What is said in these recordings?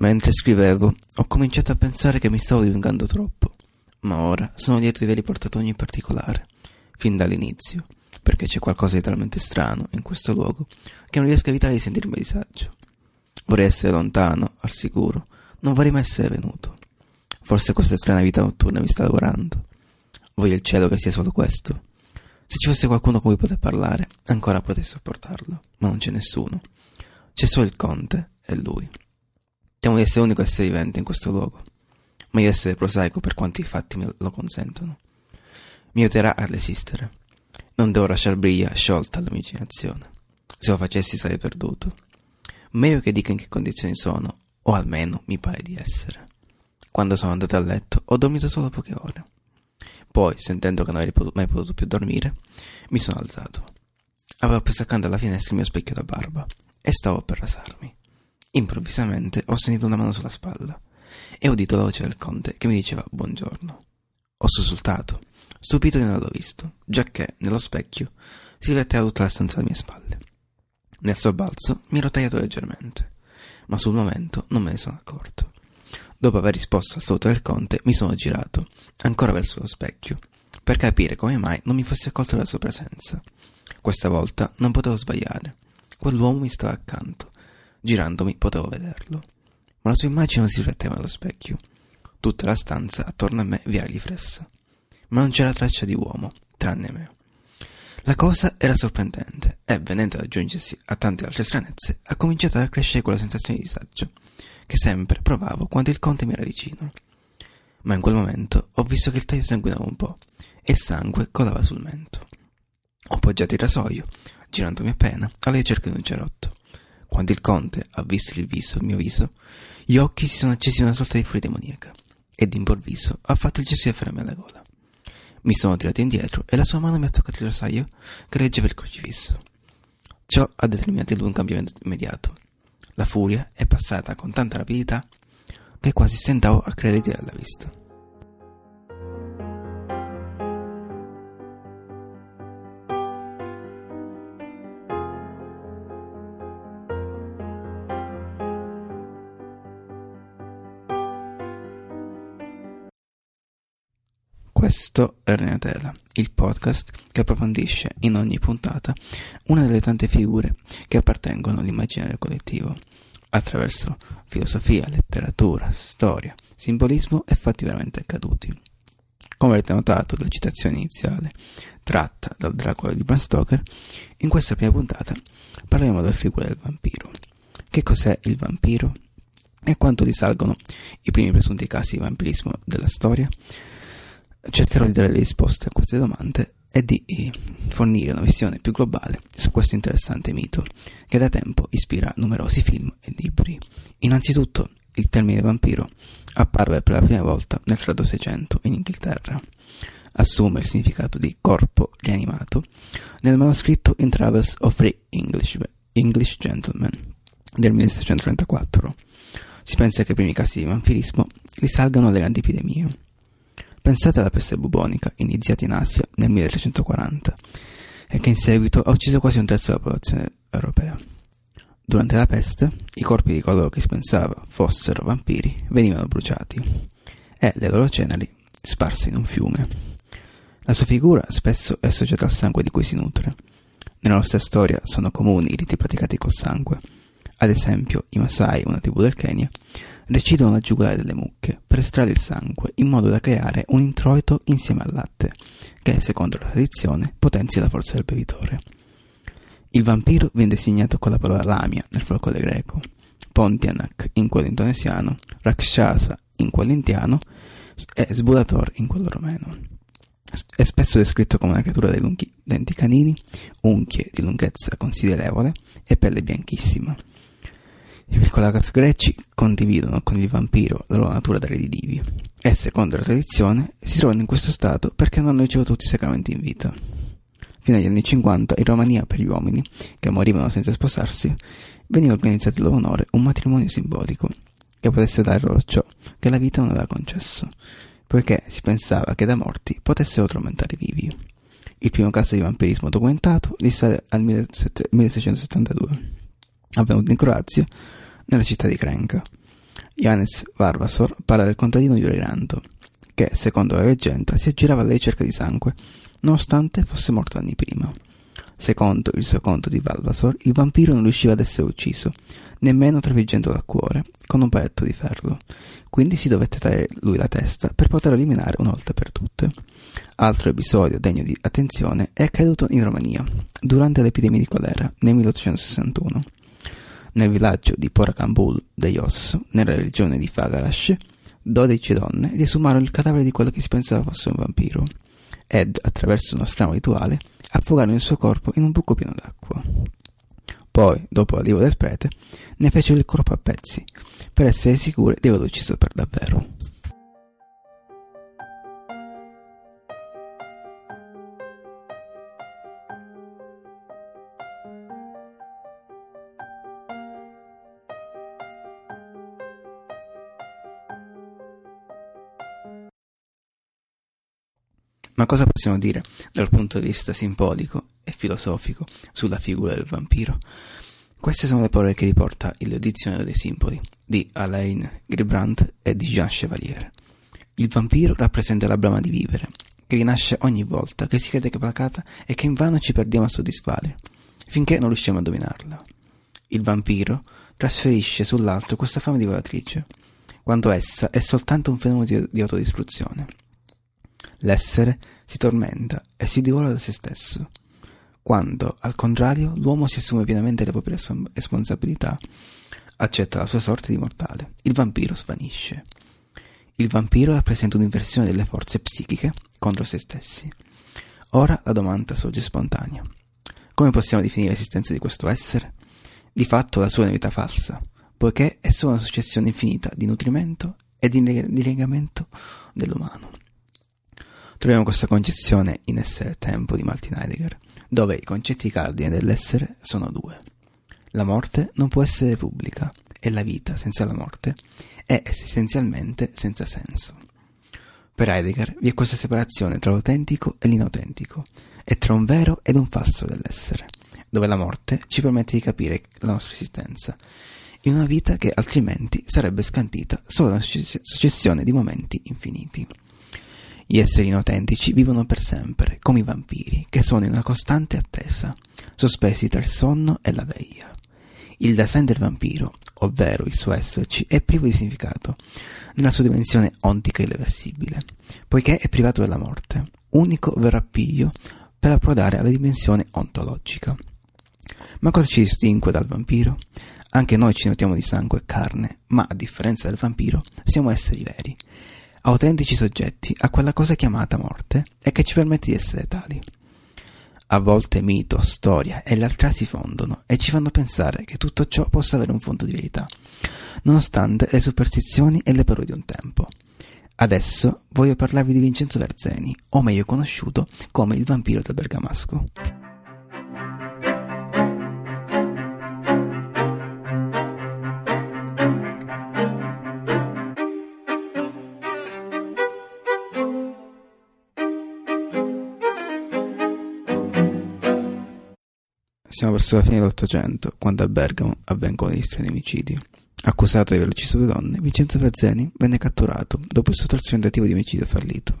Mentre scrivevo, ho cominciato a pensare che mi stavo dilungando troppo, ma ora sono lieto di aver riportato ogni particolare, fin dall'inizio, perché c'è qualcosa di talmente strano in questo luogo che non riesco a evitare di sentirmi disagio. Vorrei essere lontano, al sicuro, non vorrei mai essere venuto. Forse questa strana vita notturna mi sta lavorando. Voglio il cielo che sia solo questo. Se ci fosse qualcuno con cui poter parlare, ancora potrei sopportarlo, ma non c'è nessuno. C'è solo il conte e lui. Temo di essere l'unico essere vivente in questo luogo. Meglio essere prosaico per quanto i fatti me lo consentono. Mi aiuterà ad esistere. Non devo lasciare briglia sciolta all'immaginazione. Se lo facessi sarei perduto. Meglio che dica in che condizioni sono, o almeno mi pare di essere. Quando sono andato a letto ho dormito solo poche ore. Poi, sentendo che non avrei mai potuto più dormire, mi sono alzato. Avevo preso accanto alla finestra il mio specchio da barba e stavo per rasarmi. Improvvisamente ho sentito una mano sulla spalla e ho udito la voce del conte che mi diceva buongiorno. Ho sussultato, stupito di non averlo visto, giacché nello specchio si rifletteva tutta la stanza alle mie spalle. Nel sobbalzo mi ero tagliato leggermente, ma sul momento non me ne sono accorto. Dopo aver risposto al saluto del conte, mi sono girato, ancora verso lo specchio, per capire come mai non mi fossi accolto della sua presenza. Questa volta non potevo sbagliare. Quell'uomo mi stava accanto Girandomi potevo vederlo, ma la sua immagine non si rifletteva nello specchio. Tutta la stanza attorno a me vi era riflessa, ma non c'era traccia di uomo, tranne me. La cosa era sorprendente e, venendo ad aggiungersi a tante altre stranezze, ha cominciato a crescere quella sensazione di disagio che sempre provavo quando il conte mi era vicino. Ma in quel momento ho visto che il taglio sanguinava un po' e il sangue colava sul mento. Ho appoggiato il rasoio, girandomi appena alla ricerca di un cerotto. Quando il conte ha visto il viso, il mio viso, gli occhi si sono accesi una sorta di furia demoniaca e d'improvviso ha fatto il gesto di afferrarmi alla gola. Mi sono tirato indietro e la sua mano mi ha toccato il rosaio che reggeva il crocifisso. Ciò ha determinato in lui un cambiamento immediato. La furia è passata con tanta rapidità che quasi stentavo a credere alla vista. Questo è Renatela, il podcast che approfondisce in ogni puntata una delle tante figure che appartengono all'immaginario collettivo, attraverso filosofia, letteratura, storia, simbolismo e fatti veramente accaduti. Come avete notato dalla citazione iniziale, tratta dal Dracula di Bram Stoker, in questa prima puntata parleremo della figura del vampiro. Che cos'è il vampiro? E quanto risalgono i primi presunti casi di vampirismo della storia? Cercherò di dare le risposte a queste domande e di fornire una visione più globale su questo interessante mito che da tempo ispira numerosi film e libri. Innanzitutto, il termine vampiro apparve per la prima volta nel freddo 600 in Inghilterra. Assume il significato di corpo rianimato nel manoscritto In Travels of Three English, English Gentlemen del 1734. Si pensa che i primi casi di vampirismo risalgano alle grandi epidemie Pensate alla peste bubonica, iniziata in Asia nel 1340 e che in seguito ha ucciso quasi un terzo della popolazione europea. Durante la peste, i corpi di coloro che si pensava fossero vampiri venivano bruciati e le loro ceneri sparse in un fiume. La sua figura spesso è associata al sangue di cui si nutre. Nella nostra storia sono comuni i riti praticati col sangue. Ad esempio, i Masai, una tribù del Kenya, decidono la giugulare delle mucche per estrarre il sangue in modo da creare un introito insieme al latte, che secondo la tradizione potenzia la forza del bevitore. Il vampiro viene designato con la parola lamia nel folklore greco, Pontianak in quello indonesiano, Rakshasa in quello indiano e Sbulator in quello romeno. È spesso descritto come una creatura dai lunghi denti canini, unchie di lunghezza considerevole e pelle bianchissima. I piccolagas greci condividono con il vampiro la loro natura da redidivi e, secondo la tradizione, si trovano in questo stato perché non hanno ricevuto tutti i sacramenti in vita. Fino agli anni 50, in Romania, per gli uomini che morivano senza sposarsi, veniva organizzato in loro onore un matrimonio simbolico che potesse dare loro ciò che la vita non aveva concesso, poiché si pensava che da morti potessero tormentare i vivi. Il primo caso di vampirismo documentato risale al 1672, avvenuto in Croazia nella città di Krenka. Janis Varvasor parla del contadino Giuliranto, che, secondo la leggenda, si aggirava alla ricerca di sangue, nonostante fosse morto anni prima. Secondo il secondo di Valvasor, il vampiro non riusciva ad essere ucciso, nemmeno trafiggendo dal cuore, con un paletto di ferro. Quindi si dovette tagliare lui la testa per poterlo eliminare una volta per tutte. Altro episodio degno di attenzione è accaduto in Romania, durante l'epidemia di colera, nel 1861. Nel villaggio di Poracambul de Ios, nella regione di Fagarash, 12 donne riesumarono il cadavere di quello che si pensava fosse un vampiro ed, attraverso uno strano rituale, affogarono il suo corpo in un buco pieno d'acqua. Poi, dopo l'arrivo del prete, ne fecero il corpo a pezzi, per essere sicure di averlo ucciso per davvero. Ma cosa possiamo dire dal punto di vista simbolico e filosofico sulla figura del vampiro? Queste sono le parole che riporta il Dizionario dei simboli di Alain Gribrandt e di Jean Chevalier. Il vampiro rappresenta la brama di vivere, che rinasce ogni volta che si crede placata e che invano ci perdiamo a soddisfare, finché non riusciamo a dominarla. Il vampiro trasferisce sull'altro questa fame divoratrice, quando essa è soltanto un fenomeno di autodistruzione. L'essere si tormenta e si divora da se stesso, quando, al contrario, l'uomo si assume pienamente le proprie responsabilità, accetta la sua sorte di mortale, il vampiro svanisce. Il vampiro rappresenta un'inversione delle forze psichiche contro se stessi. Ora la domanda sorge spontanea. Come possiamo definire l'esistenza di questo essere? Di fatto la sua è una vita falsa, poiché è solo una successione infinita di nutrimento e di legamento dell'umano. Troviamo questa concezione in Essere e Tempo di Martin Heidegger, dove i concetti cardine dell'essere sono due. La morte non può essere pubblica e la vita senza la morte è essenzialmente senza senso. Per Heidegger vi è questa separazione tra l'autentico e l'inautentico, e tra un vero ed un falso dell'essere, dove la morte ci permette di capire la nostra esistenza, in una vita che altrimenti sarebbe scantita solo da una successione di momenti infiniti. Gli esseri inautentici vivono per sempre, come i vampiri, che sono in una costante attesa, sospesi tra il sonno e la veglia. Il sé del vampiro, ovvero il suo esserci, è privo di significato, nella sua dimensione ontica irreversibile, poiché è privato della morte, unico vero appiglio per approdare alla dimensione ontologica. Ma cosa ci distingue dal vampiro? Anche noi ci notiamo di sangue e carne, ma a differenza del vampiro siamo esseri veri, autentici soggetti a quella cosa chiamata morte e che ci permette di essere tali. A volte mito, storia e l'altra si fondono e ci fanno pensare che tutto ciò possa avere un fondo di verità, nonostante le superstizioni e le parole di un tempo. Adesso voglio parlarvi di Vincenzo Verzeni, o meglio conosciuto come il vampiro del Bergamasco. Siamo verso la fine dell'Ottocento, quando a Bergamo avvengono gli strani omicidi. Accusato di aver ucciso due donne, Vincenzo Verzeni venne catturato dopo il suo terzo tentativo di omicidio fallito.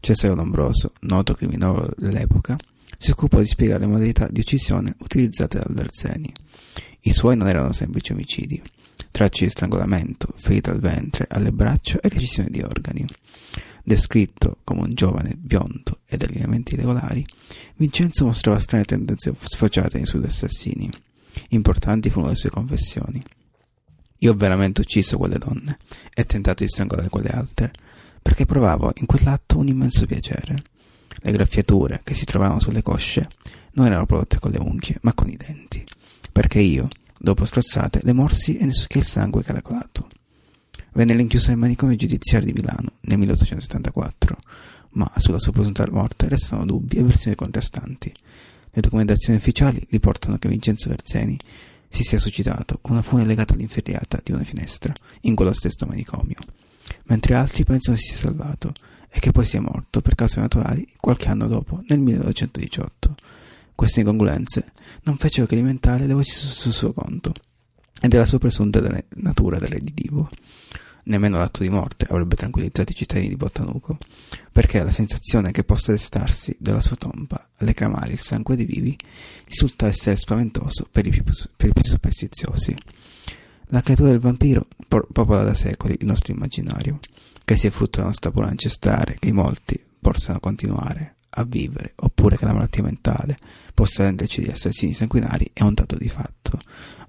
Cesare Lombroso, noto criminologo dell'epoca, si occupò di spiegare le modalità di uccisione utilizzate dal Verzeni. I suoi non erano semplici omicidi, tracce di strangolamento, ferite al ventre, alle braccia e recisione di organi. Descritto come un giovane biondo e da allineamenti regolari, Vincenzo mostrava strane tendenze sfociate nei suoi assassini. Importanti furono le sue confessioni. Io ho veramente ucciso quelle donne e tentato di strangolare quelle altre, perché provavo in quell'atto un immenso piacere. Le graffiature che si trovavano sulle cosce non erano prodotte con le unghie, ma con i denti, perché io, dopo strozzate, le morsi e ne succhiai il sangue caracolato. Venne rinchiuso nel manicomio giudiziario di Milano nel 1874, ma sulla sua presunta morte restano dubbi e versioni contrastanti. Le documentazioni ufficiali riportano che Vincenzo Verzeni si sia suscitato con una fune legata all'inferriata di una finestra in quello stesso manicomio, mentre altri pensano si sia salvato e che poi sia morto per cause naturali qualche anno dopo, nel 1918. Queste incongruenze non fecero che alimentare le voci sul suo conto e della sua presunta natura del reditivo. Nemmeno l'atto di morte avrebbe tranquillizzato i cittadini di Bottanuco, perché la sensazione che possa destarsi dalla sua tomba alle cramare il sangue dei vivi risulta essere spaventoso per i più, per i più superstiziosi. La creatura del vampiro popola da secoli il nostro immaginario, che sia frutto della nostra pura ancestrale, che molti possano continuare a vivere, oppure che la malattia mentale possa renderci degli assassini sanguinari è un dato di fatto,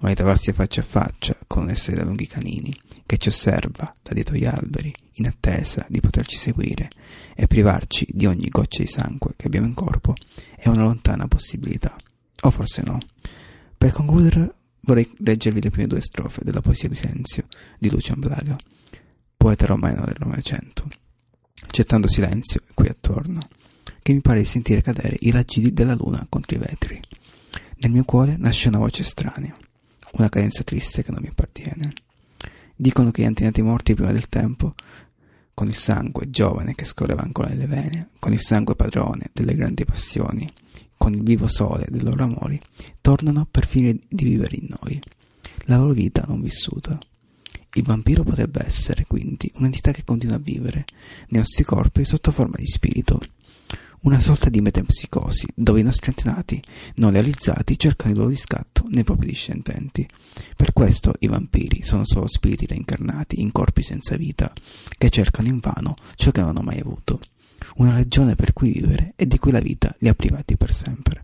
ma ritrovarsi faccia a faccia con un essere da lunghi canini che ci osserva da dietro gli alberi in attesa di poterci seguire e privarci di ogni goccia di sangue che abbiamo in corpo è una lontana possibilità, o forse no. Per concludere vorrei leggervi le prime due strofe della poesia di Senzio di Lucian Blaga, poeta romano del Novecento. C'è tanto silenzio qui attorno che mi pare di sentire cadere i raggi della luna contro i vetri. Nel mio cuore nasce una voce estranea, una cadenza triste che non mi appartiene. Dicono che gli antenati morti prima del tempo, con il sangue giovane che scorreva ancora nelle vene, con il sangue padrone delle grandi passioni, con il vivo sole dei loro amori, tornano per finire di vivere in noi, la loro vita non vissuta. Il vampiro potrebbe essere, quindi, un'entità che continua a vivere nei nostri corpi sotto forma di spirito, una sorta di metempsicosi, dove i nostri antenati non realizzati cercano il loro riscatto nei propri discendenti. Per questo i vampiri sono solo spiriti reincarnati in corpi senza vita, che cercano invano ciò che non hanno mai avuto, una ragione per cui vivere e di cui la vita li ha privati per sempre.